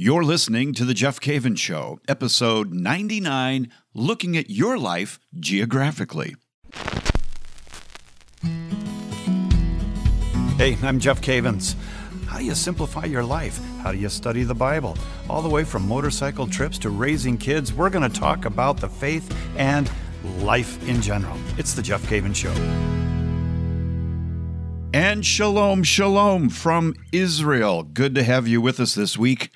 You're listening to The Jeff Cavins Show, episode 99, looking at your life geographically. Hey, I'm Jeff Cavins. How do you simplify your life? How do you study the Bible? All the way from motorcycle trips to raising kids, we're going to talk about the faith and life in general. It's The Jeff Cavins Show. And shalom, shalom from Israel. Good to have you with us this week.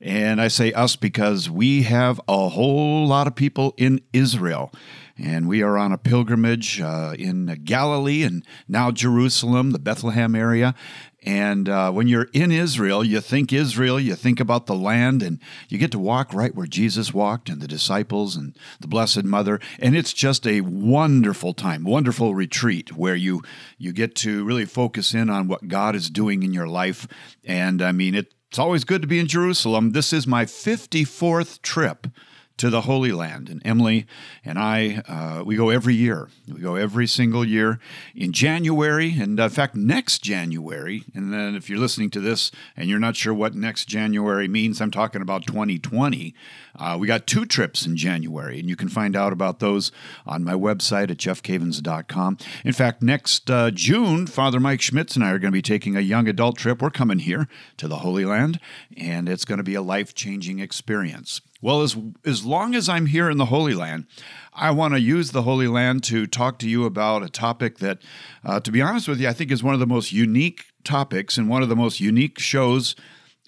And I say us because we have a whole lot of people in Israel. And we are on a pilgrimage uh, in Galilee and now Jerusalem, the Bethlehem area. And uh, when you're in Israel, you think Israel, you think about the land, and you get to walk right where Jesus walked and the disciples and the Blessed Mother. And it's just a wonderful time, wonderful retreat where you, you get to really focus in on what God is doing in your life. And I mean, it, it's always good to be in Jerusalem. This is my 54th trip to the Holy Land. And Emily and I, uh, we go every year. We go every single year in January. And uh, in fact, next January, and then if you're listening to this and you're not sure what next January means, I'm talking about 2020. Uh, we got two trips in January, and you can find out about those on my website at jeffcavins.com. In fact, next uh, June, Father Mike Schmitz and I are going to be taking a young adult trip. We're coming here to the Holy Land, and it's going to be a life changing experience. Well, as, as long as I'm here in the Holy Land, I want to use the Holy Land to talk to you about a topic that, uh, to be honest with you, I think is one of the most unique topics and one of the most unique shows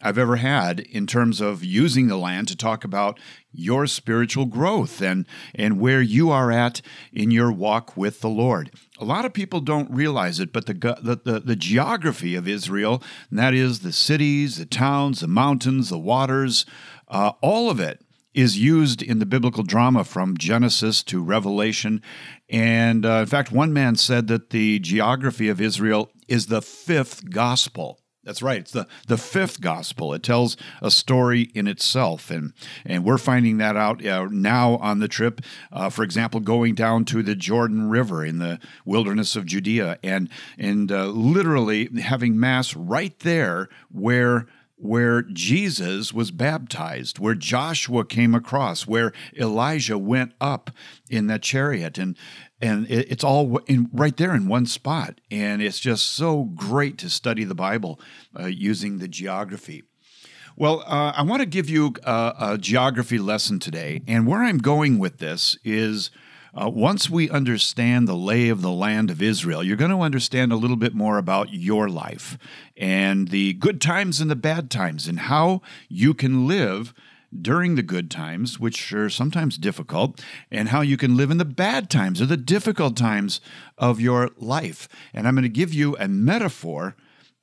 I've ever had in terms of using the land to talk about your spiritual growth and, and where you are at in your walk with the Lord. A lot of people don't realize it, but the, the, the, the geography of Israel, that is the cities, the towns, the mountains, the waters, uh, all of it is used in the biblical drama from Genesis to Revelation. And uh, in fact, one man said that the geography of Israel is the fifth gospel. That's right. It's the, the fifth gospel. It tells a story in itself. And, and we're finding that out uh, now on the trip. Uh, for example, going down to the Jordan River in the wilderness of Judea and, and uh, literally having Mass right there where where Jesus was baptized, where Joshua came across, where Elijah went up in that chariot, and and it's all in, right there in one spot. And it's just so great to study the Bible uh, using the geography. Well, uh, I want to give you a, a geography lesson today, and where I'm going with this is uh, once we understand the lay of the land of Israel, you're going to understand a little bit more about your life and the good times and the bad times and how you can live during the good times, which are sometimes difficult, and how you can live in the bad times or the difficult times of your life. And I'm going to give you a metaphor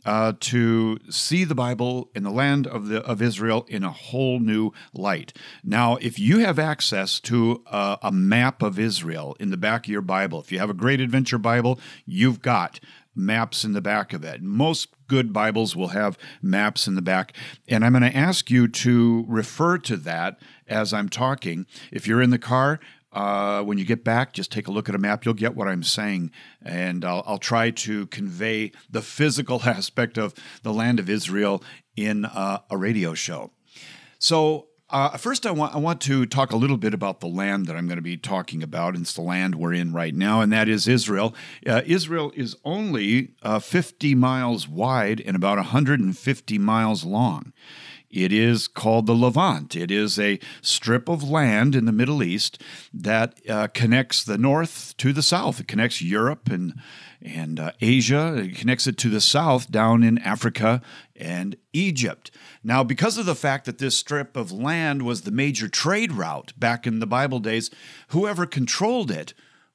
uh, to see the Bible in the land of the of Israel in a whole new light. Now, if you have access to a, a map of Israel in the back of your Bible, if you have a Great Adventure Bible, you've got maps in the back of it. Most good Bibles will have maps in the back. And I'm going to ask you to refer to that as I'm talking. If you're in the car, uh, when you get back, just take a look at a map. You'll get what I'm saying. And I'll, I'll try to convey the physical aspect of the land of Israel in uh, a radio show. So, uh, first, I want I want to talk a little bit about the land that I'm going to be talking about. It's the land we're in right now, and that is Israel. Uh, Israel is only uh, 50 miles wide and about 150 miles long. It is called the Levant. It is a strip of land in the Middle East that uh, connects the north to the south. It connects Europe and and uh, Asia. It connects it to the south down in Africa and Egypt. Now, because of the fact that this strip of land was the major trade route back in the Bible days, whoever controlled it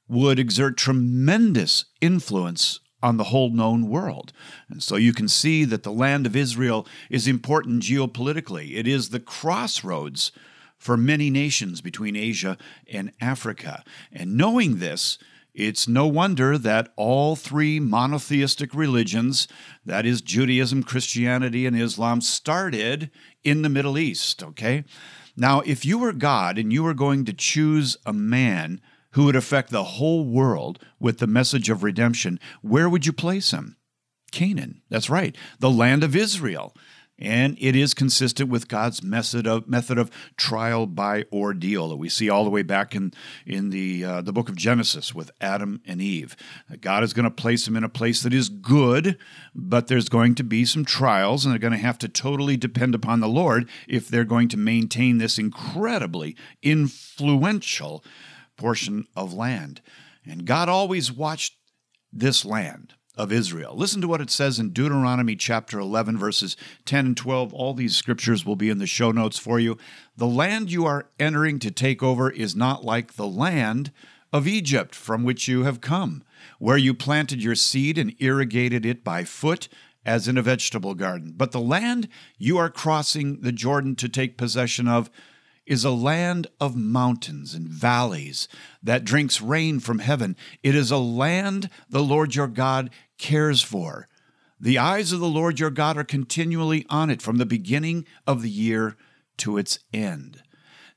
would exert tremendous influence on the whole known world. And so you can see that the land of Israel is important geopolitically. It is the crossroads for many nations between Asia and Africa. And knowing this, it's no wonder that all three monotheistic religions, that is Judaism, Christianity, and Islam, started in the Middle East, okay? Now, if you were God and you were going to choose a man who would affect the whole world with the message of redemption, where would you place him? Canaan. That's right, the land of Israel. and it is consistent with God's method of method of trial by ordeal that we see all the way back in in the uh, the book of Genesis with Adam and Eve. God is going to place them in a place that is good, but there's going to be some trials, and they're going to have to totally depend upon the Lord if they're going to maintain this incredibly influential portion of land. And God always watched this land of Israel. Listen to what it says in Deuteronomy chapter 11, verses 10 and 12. All these scriptures will be in the show notes for you. The land you are entering to take over is not like the land of Egypt from which you have come, where you planted your seed and irrigated it by foot as in a vegetable garden. But the land you are crossing the Jordan to take possession of is a land of mountains and valleys that drinks rain from heaven. It is a land the Lord your God cares for. The eyes of the Lord your God are continually on it from the beginning of the year to its end.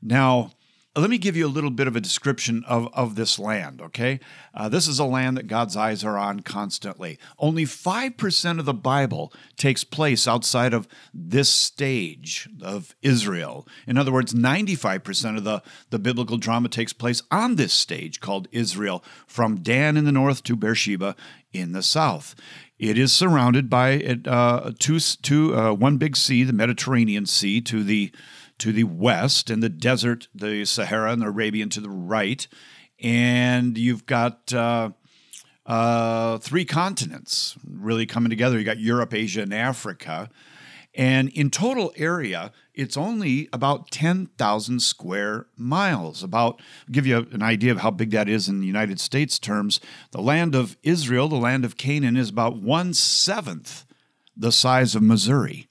Now, let me give you a little bit of a description of, of this land, okay? Uh, this is a land that God's eyes are on constantly. Only 5% of the Bible takes place outside of this stage of Israel. In other words, 95% of the, the biblical drama takes place on this stage called Israel, from Dan in the north to Beersheba in the south. It is surrounded by uh, two, two, uh, one big sea, the Mediterranean Sea, to the to the west, and the desert, the Sahara and the Arabian to the right. And you've got uh, uh, three continents really coming together. You got Europe, Asia, and Africa. And in total area, it's only about 10,000 square miles. About, give you an idea of how big that is in the United States terms. The land of Israel, the land of Canaan, is about one seventh the size of Missouri.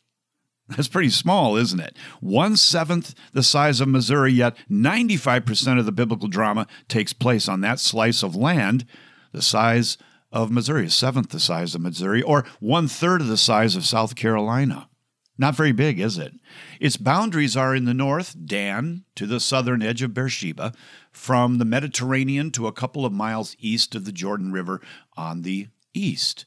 That's pretty small, isn't it? One seventh the size of Missouri, yet 95% of the biblical drama takes place on that slice of land, the size of Missouri, a seventh the size of Missouri, or one third of the size of South Carolina. Not very big, is it? Its boundaries are in the north, Dan, to the southern edge of Beersheba, from the Mediterranean to a couple of miles east of the Jordan River on the east.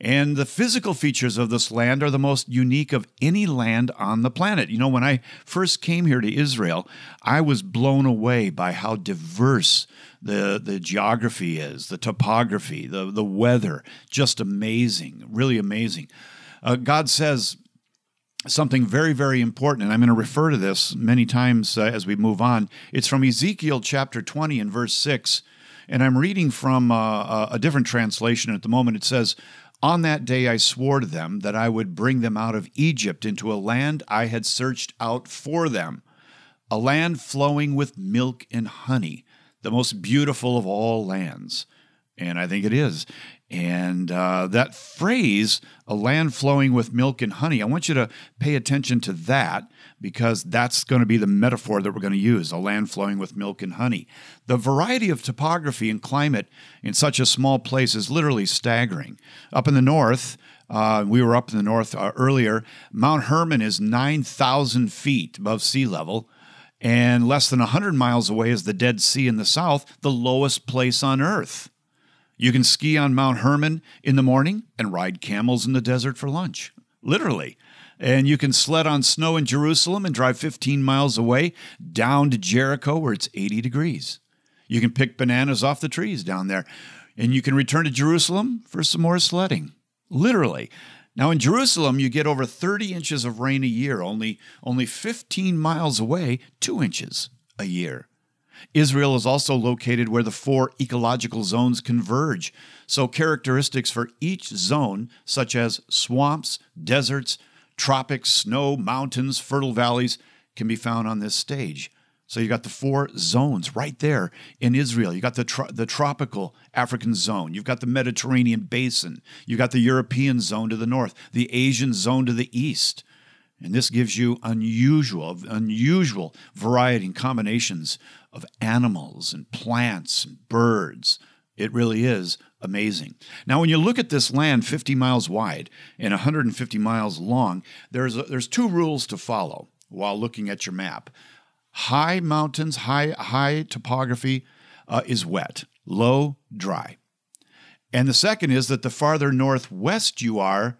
And the physical features of this land are the most unique of any land on the planet. You know, when I first came here to Israel, I was blown away by how diverse the, the geography is, the topography, the, the weather. Just amazing, really amazing. Uh, God says, something very, very important, and I'm going to refer to this many times uh, as we move on. It's from Ezekiel chapter 20 and verse 6. And I'm reading from uh, a different translation at the moment. It says, on that day I swore to them that I would bring them out of Egypt into a land I had searched out for them, a land flowing with milk and honey, the most beautiful of all lands. And I think it is. And uh, that phrase, a land flowing with milk and honey, I want you to pay attention to that because that's going to be the metaphor that we're going to use a land flowing with milk and honey. The variety of topography and climate in such a small place is literally staggering. Up in the north, uh, we were up in the north uh, earlier. Mount Hermon is 9,000 feet above sea level, and less than 100 miles away is the Dead Sea in the south, the lowest place on earth. You can ski on Mount Hermon in the morning and ride camels in the desert for lunch. Literally. And you can sled on snow in Jerusalem and drive 15 miles away down to Jericho where it's 80 degrees. You can pick bananas off the trees down there. And you can return to Jerusalem for some more sledding. Literally. Now in Jerusalem, you get over 30 inches of rain a year, only, only 15 miles away, 2 inches a year. Israel is also located where the four ecological zones converge. So, characteristics for each zone, such as swamps, deserts, tropics, snow, mountains, fertile valleys, can be found on this stage. So you got the four zones right there in Israel. You got the tro- the tropical African zone. You've got the Mediterranean basin. You've got the European zone to the north, the Asian zone to the east. And this gives you unusual, unusual variety and combinations of animals and plants and birds. It really is amazing. Now, when you look at this land 50 miles wide and 150 miles long, there's, a, there's two rules to follow while looking at your map. High mountains, high, high topography uh, is wet, low, dry. And the second is that the farther northwest you are,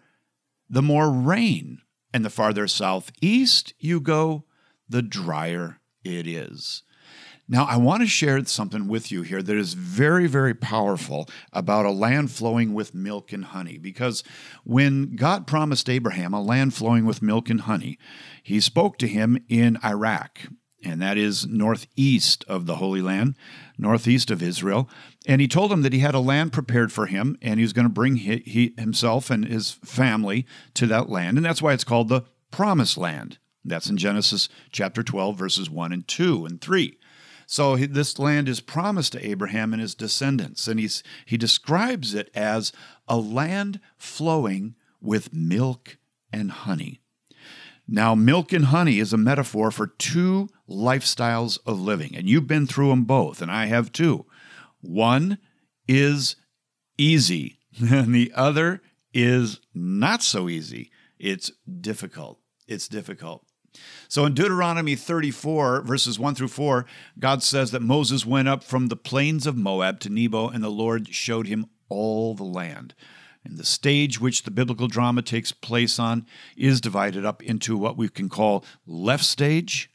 the more rain And the farther southeast you go, the drier it is. Now, I want to share something with you here that is very, very powerful about a land flowing with milk and honey. Because when God promised Abraham a land flowing with milk and honey, he spoke to him in Iraq, and that is northeast of the Holy Land, northeast of Israel. And he told him that he had a land prepared for him, and he was going to bring he, he, himself and his family to that land. And that's why it's called the Promised Land. That's in Genesis chapter 12, verses 1 and 2 and 3. So this land is promised to Abraham and his descendants, and he's, he describes it as a land flowing with milk and honey. Now, milk and honey is a metaphor for two lifestyles of living, and you've been through them both, and I have too. One is easy, and the other is not so easy. It's difficult. It's difficult. So in Deuteronomy 34, verses 1 through 4, God says that Moses went up from the plains of Moab to Nebo, and the Lord showed him all the land. And the stage which the biblical drama takes place on is divided up into what we can call left stage,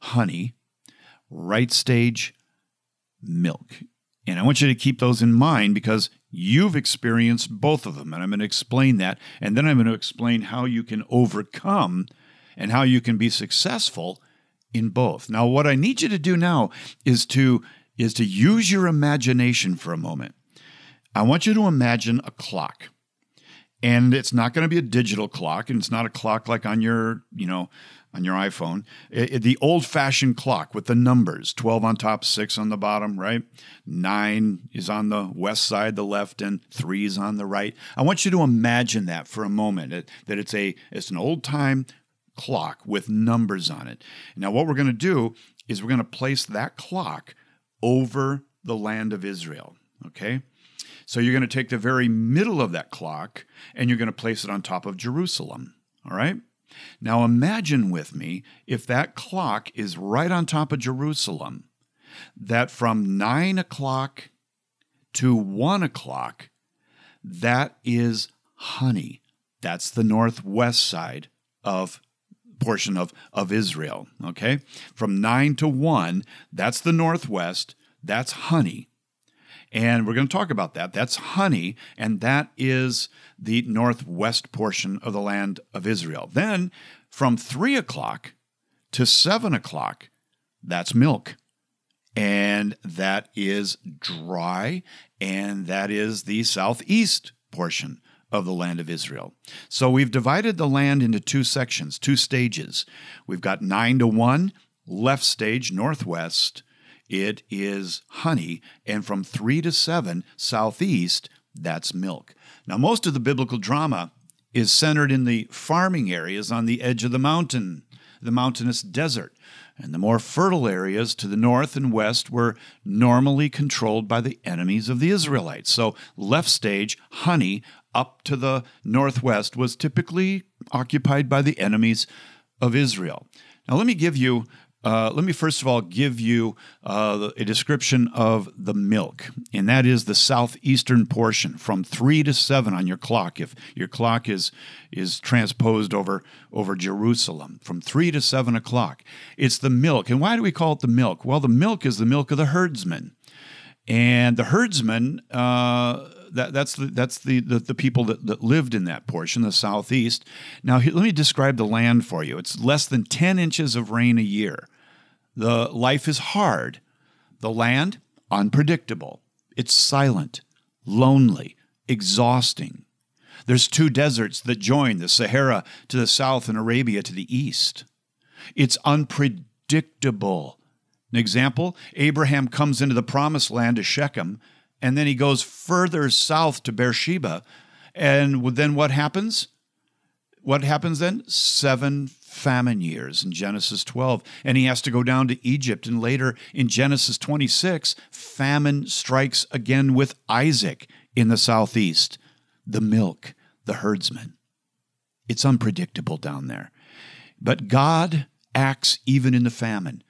honey, right stage, milk. And I want you to keep those in mind because you've experienced both of them. And I'm going to explain that. And then I'm going to explain how you can overcome and how you can be successful in both. Now, what I need you to do now is to is to use your imagination for a moment. I want you to imagine a clock. And it's not going to be a digital clock, and it's not a clock like on your, you know, on your iPhone. It, it, the old fashioned clock with the numbers 12 on top, 6 on the bottom, right? 9 is on the west side, the left, and 3 is on the right. I want you to imagine that for a moment it, that it's a it's an old time clock with numbers on it. Now, what we're going to do is we're going to place that clock over the land of Israel. Okay? So you're going to take the very middle of that clock and you're going to place it on top of Jerusalem. All right? Now imagine with me if that clock is right on top of Jerusalem, that from nine o'clock to one o'clock, that is honey. That's the northwest side of portion of, of Israel. Okay? From 9 to 1, that's the northwest, that's honey. And we're going to talk about that. That's honey, and that is the northwest portion of the land of Israel. Then from 3 o'clock to 7 o'clock, that's milk. And that is dry, and that is the southeast portion of the land of Israel. So we've divided the land into two sections, two stages. We've got 9 to 1, left stage, northwest. It is honey. And from 3 to 7, southeast, that's milk. Now, most of the biblical drama is centered in the farming areas on the edge of the mountain, the mountainous desert. And the more fertile areas to the north and west were normally controlled by the enemies of the Israelites. So, left stage, honey, up to the northwest was typically occupied by the enemies of Israel. Now, let me give you, uh, let me first of all give you uh, a description of the milk, and that is the southeastern portion from three to seven on your clock. If your clock is is transposed over over Jerusalem, from three to seven o'clock, it's the milk. And why do we call it the milk? Well, the milk is the milk of the herdsman, and the herdsman. Uh, that, that's the, that's the, the, the, people that, that lived in that portion, the southeast. Now, let me describe the land for you. It's less than 10 inches of rain a year. The life is hard. The land, unpredictable. It's silent, lonely, exhausting. There's two deserts that join the Sahara to the south and Arabia to the east. It's unpredictable. An example Abraham comes into the promised land to Shechem and then he goes further south to Beersheba. And then what happens? What happens then? Seven famine years in Genesis 12. And he has to go down to Egypt. And later in Genesis 26, famine strikes again with Isaac in the southeast, the milk, the herdsman. It's unpredictable down there. But God acts even in the famine.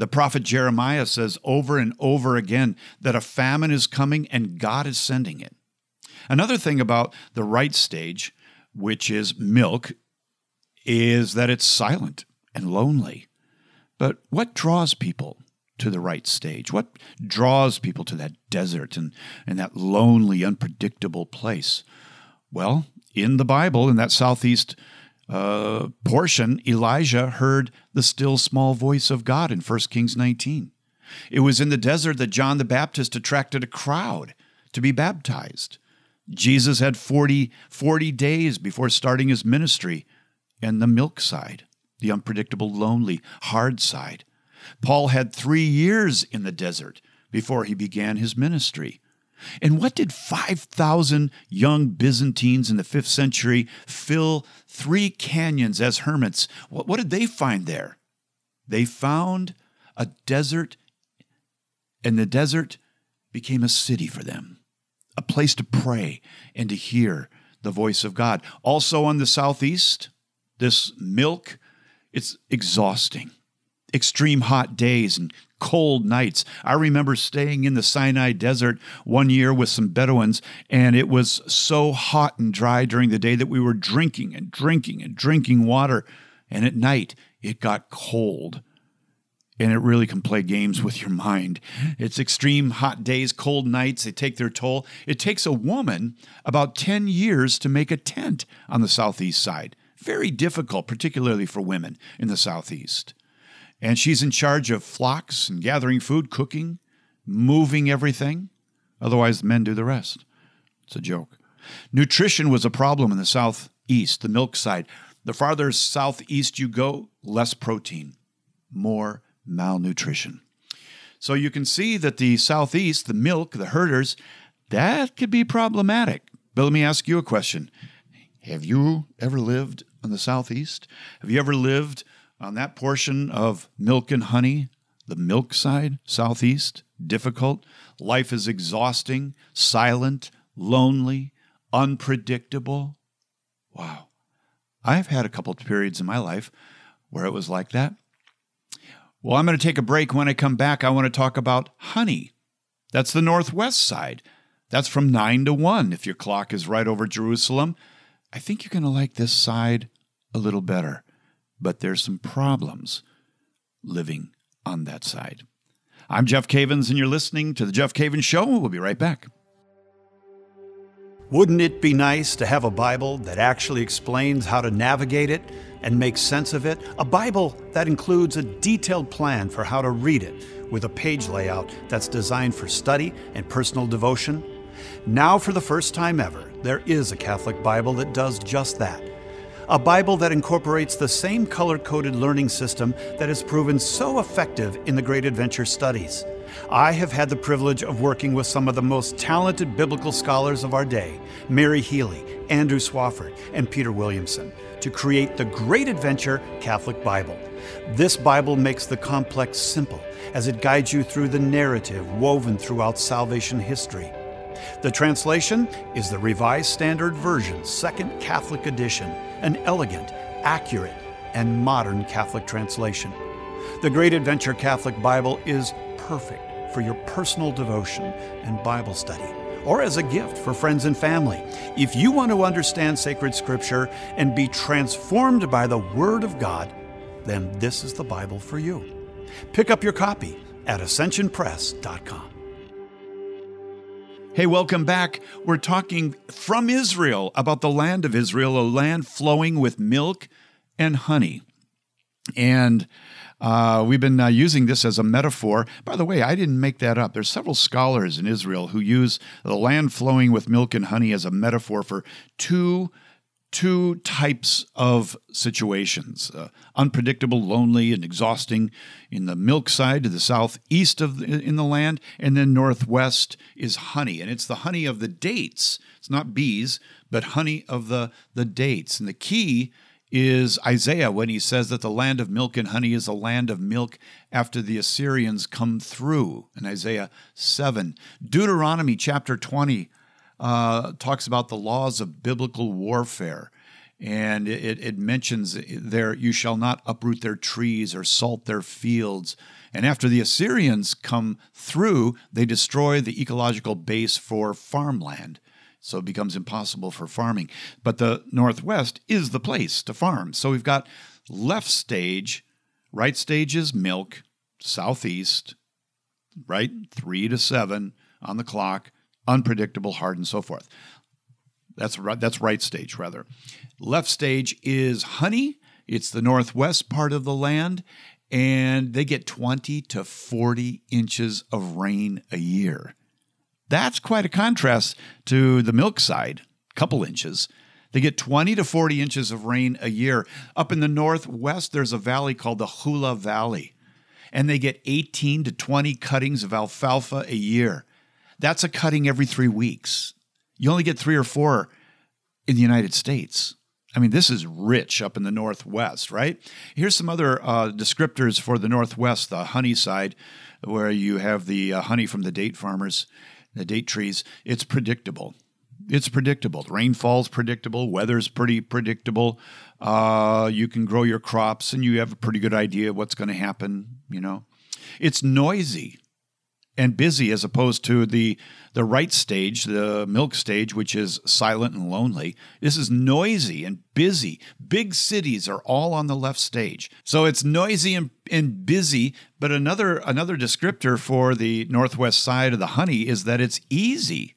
The prophet Jeremiah says over and over again that a famine is coming and God is sending it. Another thing about the right stage, which is milk, is that it's silent and lonely. But what draws people to the right stage? What draws people to that desert and, and that lonely, unpredictable place? Well, in the Bible, in that southeast uh, portion, Elijah heard the still small voice of God in 1 Kings 19. It was in the desert that John the Baptist attracted a crowd to be baptized. Jesus had 40, 40 days before starting his ministry and the milk side, the unpredictable, lonely, hard side. Paul had three years in the desert before he began his ministry. And what did 5,000 young Byzantines in the 5th century fill three canyons as hermits? What, what did they find there? They found a desert, and the desert became a city for them, a place to pray and to hear the voice of God. Also on the southeast, this milk, it's exhausting. Extreme hot days and cold nights. I remember staying in the Sinai desert one year with some Bedouins, and it was so hot and dry during the day that we were drinking and drinking and drinking water. And at night, it got cold. And it really can play games with your mind. It's extreme hot days, cold nights, they take their toll. It takes a woman about 10 years to make a tent on the southeast side. Very difficult, particularly for women in the Southeast. And she's in charge of flocks and gathering food, cooking, moving everything. Otherwise, men do the rest. It's a joke. Nutrition was a problem in the Southeast, the milk side. The farther southeast you go, less protein, more malnutrition. So you can see that the Southeast, the milk, the herders, that could be problematic. But let me ask you a question Have you ever lived in the southeast? Have you ever lived on that portion of milk and honey, the milk side, southeast? Difficult. Life is exhausting, silent, lonely, unpredictable. Wow. I've had a couple periods in my life where it was like that. Well, I'm going to take a break. When I come back, I want to talk about honey. That's the northwest side. That's from 9 to 1 if your clock is right over Jerusalem. I think you're going to like this side a little better, but there's some problems living on that side. I'm Jeff Cavins, and you're listening to The Jeff Cavins Show. We'll be right back. Wouldn't it be nice to have a Bible that actually explains how to navigate it and make sense of it? A Bible that includes a detailed plan for how to read it with a page layout that's designed for study and personal devotion? Now, for the first time ever, there is a Catholic Bible that does just that. A Bible that incorporates the same color coded learning system that has proven so effective in the Great Adventure studies. I have had the privilege of working with some of the most talented biblical scholars of our day Mary Healy, Andrew Swafford, and Peter Williamson to create the Great Adventure Catholic Bible. This Bible makes the complex simple as it guides you through the narrative woven throughout salvation history. The translation is the Revised Standard Version, Second Catholic Edition, an elegant, accurate, and modern Catholic translation. The Great Adventure Catholic Bible is perfect for your personal devotion and Bible study, or as a gift for friends and family. If you want to understand sacred scripture and be transformed by the Word of God, then this is the Bible for you. Pick up your copy at ascensionpress.com. Hey, welcome back. We're talking from Israel about the land of Israel, a land flowing with milk and honey. And uh, we've been uh, using this as a metaphor. By the way, I didn't make that up. There's several scholars in Israel who use the land flowing with milk and honey as a metaphor for two two types of situations uh, unpredictable lonely and exhausting in the milk side to the southeast of the, in the land and then northwest is honey. And it's the honey of the dates. It's not bees but honey of the the dates. And the key is Isaiah when he says that the land of milk and honey is a land of milk after the Assyrians come through in Isaiah 7. Deuteronomy chapter 20 uh, talks about the laws of biblical warfare. And it, it mentions there, you shall not uproot their trees or salt their fields. And after the Assyrians come through, they destroy the ecological base for farmland. So it becomes impossible for farming. But the Northwest is the place to farm. So we've got left stage, right stage is milk, southeast, right? Three to seven on the clock, unpredictable, hard, and so forth. That's right, that's right stage, rather. Left stage is honey. It's the northwest part of the land, and they get 20 to 40 inches of rain a year. That's quite a contrast to the milk side, couple inches. They get 20 to 40 inches of rain a year. Up in the northwest, there's a valley called the Hula Valley, and they get 18 to 20 cuttings of alfalfa a year. That's a cutting every three weeks. You only get three or four in the United States. I mean, this is rich up in the Northwest, right? Here's some other uh, descriptors for the Northwest, the honey side, where you have the uh, honey from the date farmers, the date trees. It's predictable. It's predictable. Rainfall's predictable. Weather's pretty predictable. Uh, you can grow your crops and you have a pretty good idea what's going to happen, you know. It's noisy and busy as opposed to the the right stage, the milk stage, which is silent and lonely. This is noisy and busy. Big cities are all on the left stage. So it's noisy and, and busy, but another another descriptor for the northwest side of the honey is that it's easy.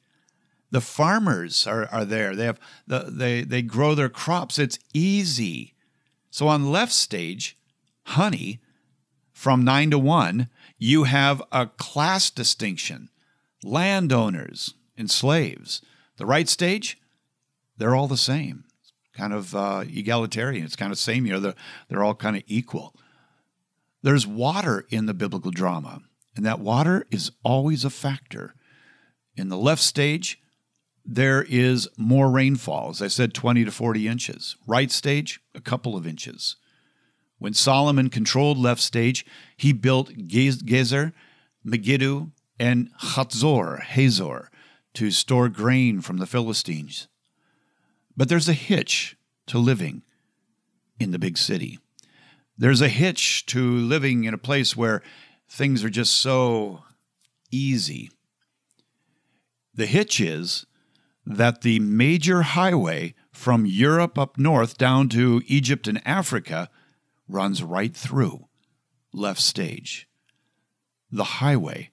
The farmers are, are there. They have the, they they grow their crops. It's easy. So on left stage, honey from nine to one, you have a class distinction landowners and slaves. The right stage, they're all the same, It's kind of uh, egalitarian. It's kind of same, know, they're, they're all kind of equal. There's water in the biblical drama, and that water is always a factor. In the left stage, there is more rainfall, as I said, 20 to 40 inches. Right stage, a couple of inches. When Solomon controlled left stage, he built Gezer, Megiddo, and Hatzor, Hazor, to store grain from the Philistines. But there's a hitch to living in the big city. There's a hitch to living in a place where things are just so easy. The hitch is that the major highway from Europe up north down to Egypt and Africa runs right through left stage. The highway,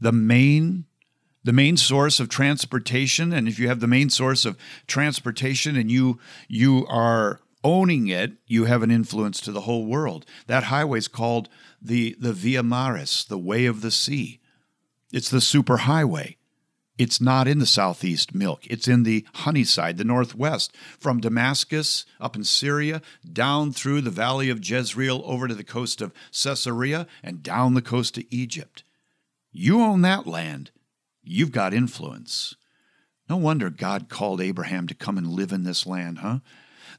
the main the main source of transportation and if you have the main source of transportation and you you are owning it you have an influence to the whole world. That highway is called the the via maris the way of the sea. It's the super highway it's not in the southeast milk. It's in the honey side, the northwest, from Damascus up in Syria, down through the valley of Jezreel over to the coast of Caesarea, and down the coast to Egypt. You own that land. You've got influence. No wonder God called Abraham to come and live in this land, huh?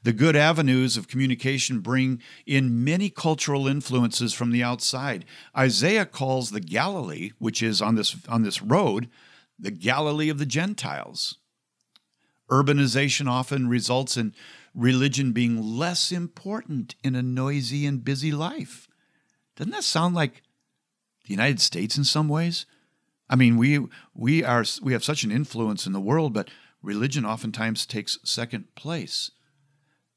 The good avenues of communication bring in many cultural influences from the outside. Isaiah calls the Galilee, which is on this, on this road, the Galilee of the Gentiles. Urbanization often results in religion being less important in a noisy and busy life. Doesn't that sound like the United States in some ways? I mean, we we are we have such an influence in the world, but religion oftentimes takes second place.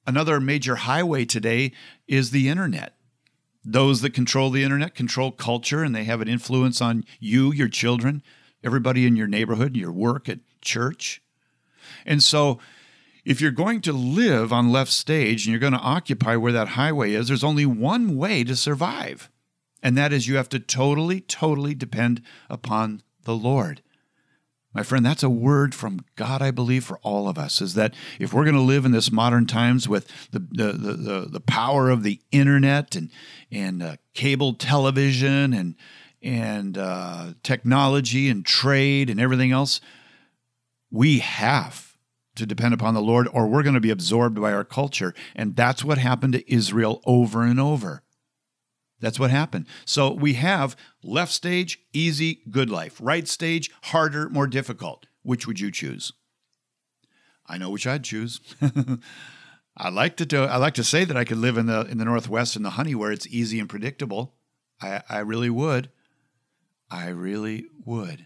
Another major highway today is the internet. Those that control the internet control culture and they have an influence on you, your children, everybody in your neighborhood, your work, at church. And so, if you're going to live on left stage and you're going to occupy where that highway is, there's only one way to survive. And that is you have to totally, totally depend upon the Lord. My friend, that's a word from God, I believe, for all of us, is that if we're going to live in this modern times with the, the, the, the, power of the internet and, and uh, cable television and, and uh, technology and trade and everything else, we have to depend upon the Lord or we're going to be absorbed by our culture. And that's what happened to Israel over and over. That's what happened. So we have left stage, easy, good life. Right stage, harder, more difficult. Which would you choose? I know which I'd choose. I like to do, I like to say that I could live in the in the Northwest in the honey where it's easy and predictable. I, I really would. I really would.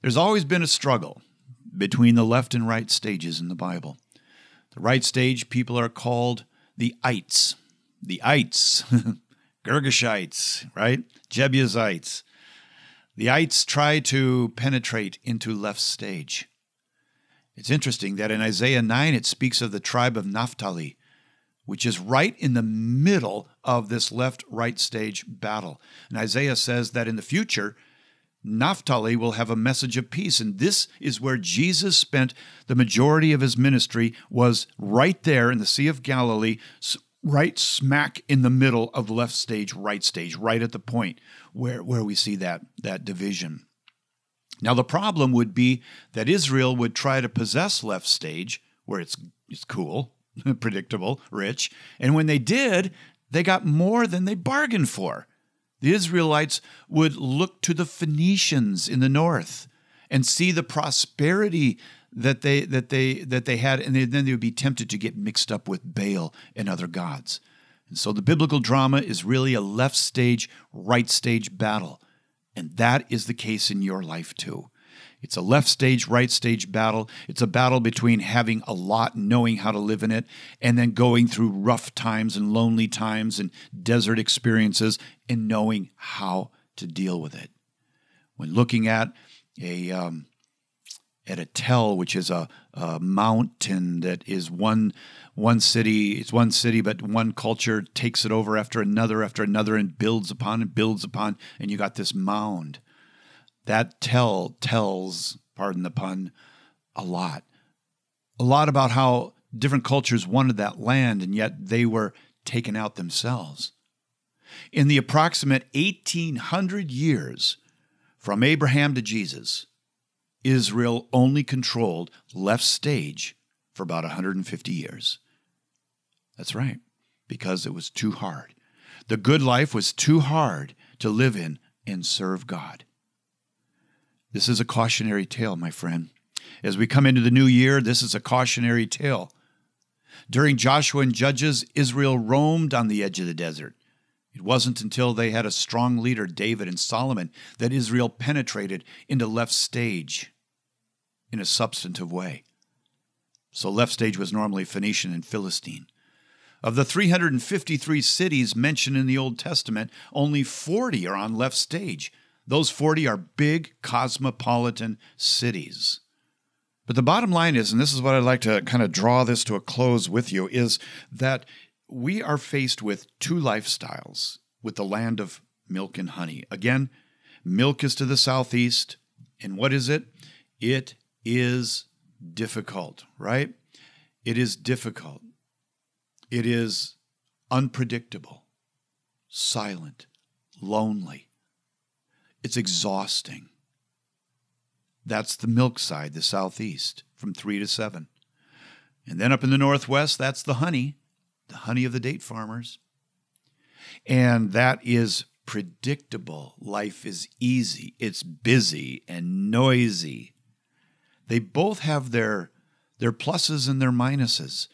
There's always been a struggle between the left and right stages in the Bible. The right stage, people are called the ites. The ites, Girgashites, right? Jebusites. The ites try to penetrate into left stage. It's interesting that in Isaiah 9 it speaks of the tribe of Naphtali, which is right in the middle of this left right stage battle. And Isaiah says that in the future, Naphtali will have a message of peace. And this is where Jesus spent the majority of his ministry, was right there in the Sea of Galilee, right smack in the middle of left stage, right stage, right at the point where, where we see that, that division. Now, the problem would be that Israel would try to possess left stage, where it's, it's cool, predictable, rich. And when they did, they got more than they bargained for. The Israelites would look to the Phoenicians in the north and see the prosperity that they that they that they had, and then they would be tempted to get mixed up with Baal and other gods. And so the biblical drama is really a left stage, right stage battle. And that is the case in your life too. It's a left stage, right stage battle. It's a battle between having a lot, knowing how to live in it, and then going through rough times and lonely times and desert experiences and knowing how to deal with it. When looking at a um, at a tell, which is a, a mountain that is one one city, it's one city, but one culture takes it over after another after another and builds upon and builds upon, and you got this mound that tell tells, pardon the pun, a lot. A lot about how different cultures wanted that land and yet they were taken out themselves. In the approximate 1800 years from Abraham to Jesus, Israel only controlled left stage for about 150 years. That's right, because it was too hard. The good life was too hard to live in and serve God. This is a cautionary tale, my friend. As we come into the new year, this is a cautionary tale. During Joshua and Judges, Israel roamed on the edge of the desert. It wasn't until they had a strong leader, David and Solomon, that Israel penetrated into left stage in a substantive way. So, left stage was normally Phoenician and Philistine. Of the 353 cities mentioned in the Old Testament, only 40 are on left stage. Those 40 are big cosmopolitan cities. But the bottom line is, and this is what I'd like to kind of draw this to a close with you, is that we are faced with two lifestyles with the land of milk and honey. Again, milk is to the southeast. And what is it? It is difficult, right? It is difficult. It is unpredictable, silent, lonely. It's exhausting. That's the milk side, the southeast, from three to seven. And then up in the northwest, that's the honey, the honey of the date farmers. And that is predictable. Life is easy, it's busy and noisy. They both have their, their pluses and their minuses.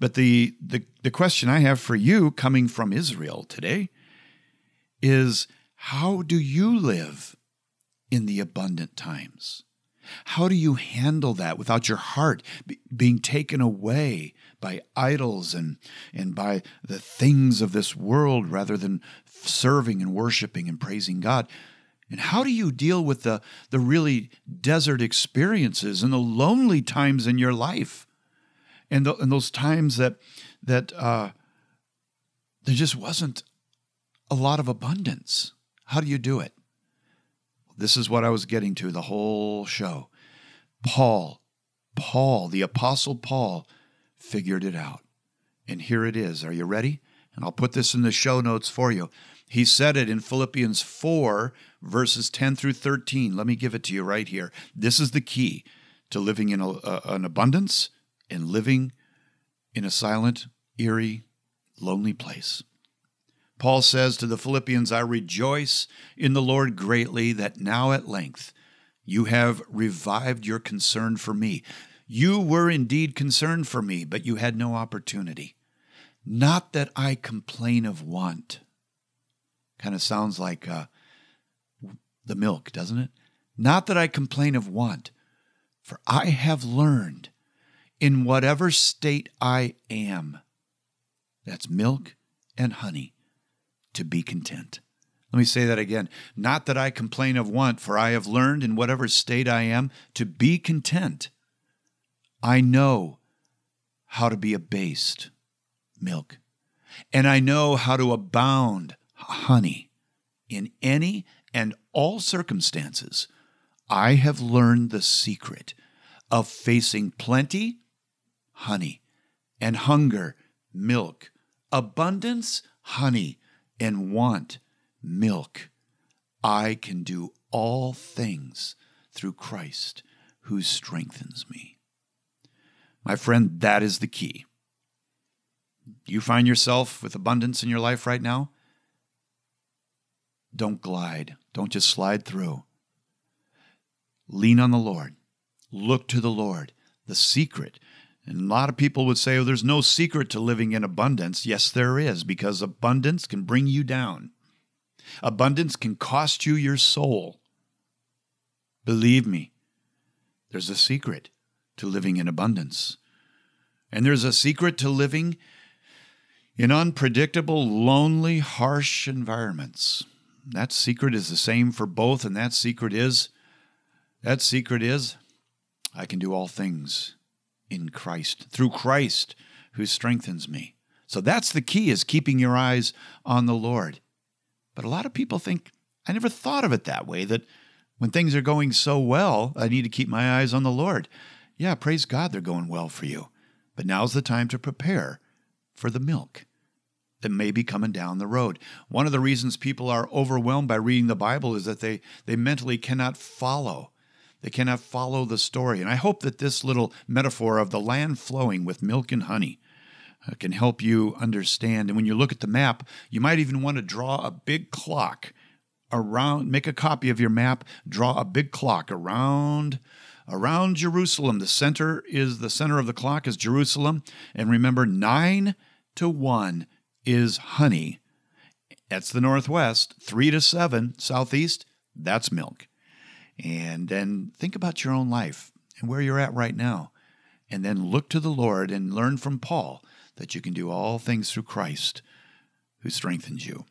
But the, the, the question I have for you coming from Israel today is how do you live in the abundant times? How do you handle that without your heart being taken away by idols and, and by the things of this world rather than serving and worshiping and praising God? And how do you deal with the, the really desert experiences and the lonely times in your life? And, the, and those times that, that uh, there just wasn't a lot of abundance. How do you do it? This is what I was getting to the whole show. Paul, Paul, the Apostle Paul, figured it out. And here it is. Are you ready? And I'll put this in the show notes for you. He said it in Philippians 4, verses 10 through 13. Let me give it to you right here. This is the key to living in a, an abundance and living in a silent, eerie, lonely place. Paul says to the Philippians, I rejoice in the Lord greatly that now at length you have revived your concern for me. You were indeed concerned for me, but you had no opportunity. Not that I complain of want. Kind of sounds like uh, the milk, doesn't it? Not that I complain of want, For I have learned in whatever state I am, that's milk and honey, to be content. Let me say that again. Not that I complain of want, for I have learned in whatever state I am to be content. I know how to be abased, milk, and I know how to abound, honey, in any and all circumstances. I have learned the secret of facing plenty, honey, and hunger, milk, abundance, honey, and want, milk. I can do all things through Christ who strengthens me. My friend, that is the key. You find yourself with abundance in your life right now? Don't glide. Don't just slide through. Lean on the Lord. Look to the Lord. The secret. And a lot of people would say, oh, there's no secret to living in abundance. Yes, there is, because abundance can bring you down. Abundance can cost you your soul. Believe me, there's a secret to living in abundance. And there's a secret to living in unpredictable, lonely, harsh environments. That secret is the same for both, and that secret is that secret is I can do all things in Christ, through Christ who strengthens me. So that's the key is keeping your eyes on the Lord. But a lot of people think I never thought of it that way that when things are going so well, I need to keep my eyes on the Lord. Yeah, praise God they're going well for you. But now's the time to prepare for the milk that may be coming down the road. One of the reasons people are overwhelmed by reading the Bible is that they, they mentally cannot follow. They cannot follow the story. And I hope that this little metaphor of the land flowing with milk and honey uh, can help you understand. And when you look at the map, you might even want to draw a big clock around, make a copy of your map, draw a big clock around around Jerusalem. The center is the center of the clock is Jerusalem. And remember, nine to one is honey. That's the northwest. Three to seven, southeast, that's milk. And then think about your own life and where you're at right now. And then look to the Lord and learn from Paul that you can do all things through Christ who strengthens you.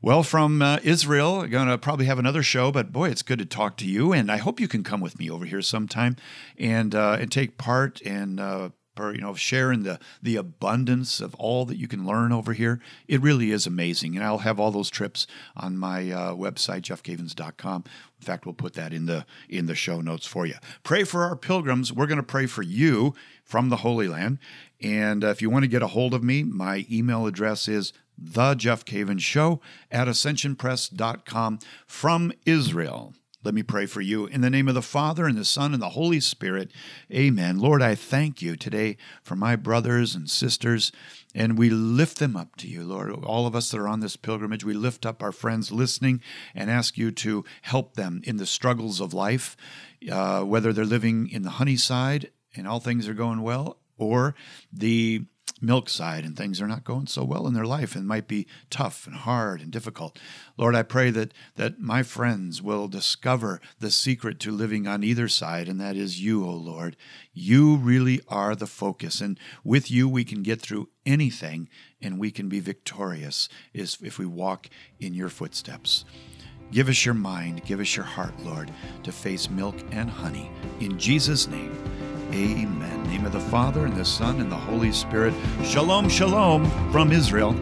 Well, from uh, Israel, going to probably have another show, but boy, it's good to talk to you. And I hope you can come with me over here sometime and, uh, and take part and uh, you know sharing the the abundance of all that you can learn over here it really is amazing. And i'll have all those trips on my uh, website jeffcavins.com in fact we'll put that in the in the show notes for you. Pray for our pilgrims. We're going to pray for you from the holy land. And uh, if you want to get a hold of me my email address is the jeff cavins show at ascensionpress.com from israel let me pray for you. In the name of the Father, and the Son, and the Holy Spirit, amen. Lord, I thank you today for my brothers and sisters, and we lift them up to you, Lord. All of us that are on this pilgrimage, we lift up our friends listening and ask you to help them in the struggles of life, uh, whether they're living in the honey side and all things are going well, or the milk side and things are not going so well in their life and might be tough and hard and difficult. Lord, I pray that that my friends will discover the secret to living on either side and that is you, O oh Lord. You really are the focus and with you we can get through anything and we can be victorious if we walk in your footsteps. Give us your mind, give us your heart, Lord, to face milk and honey. In Jesus' name, Amen. name of the Father, and the Son, and the Holy Spirit. Shalom, shalom from Israel.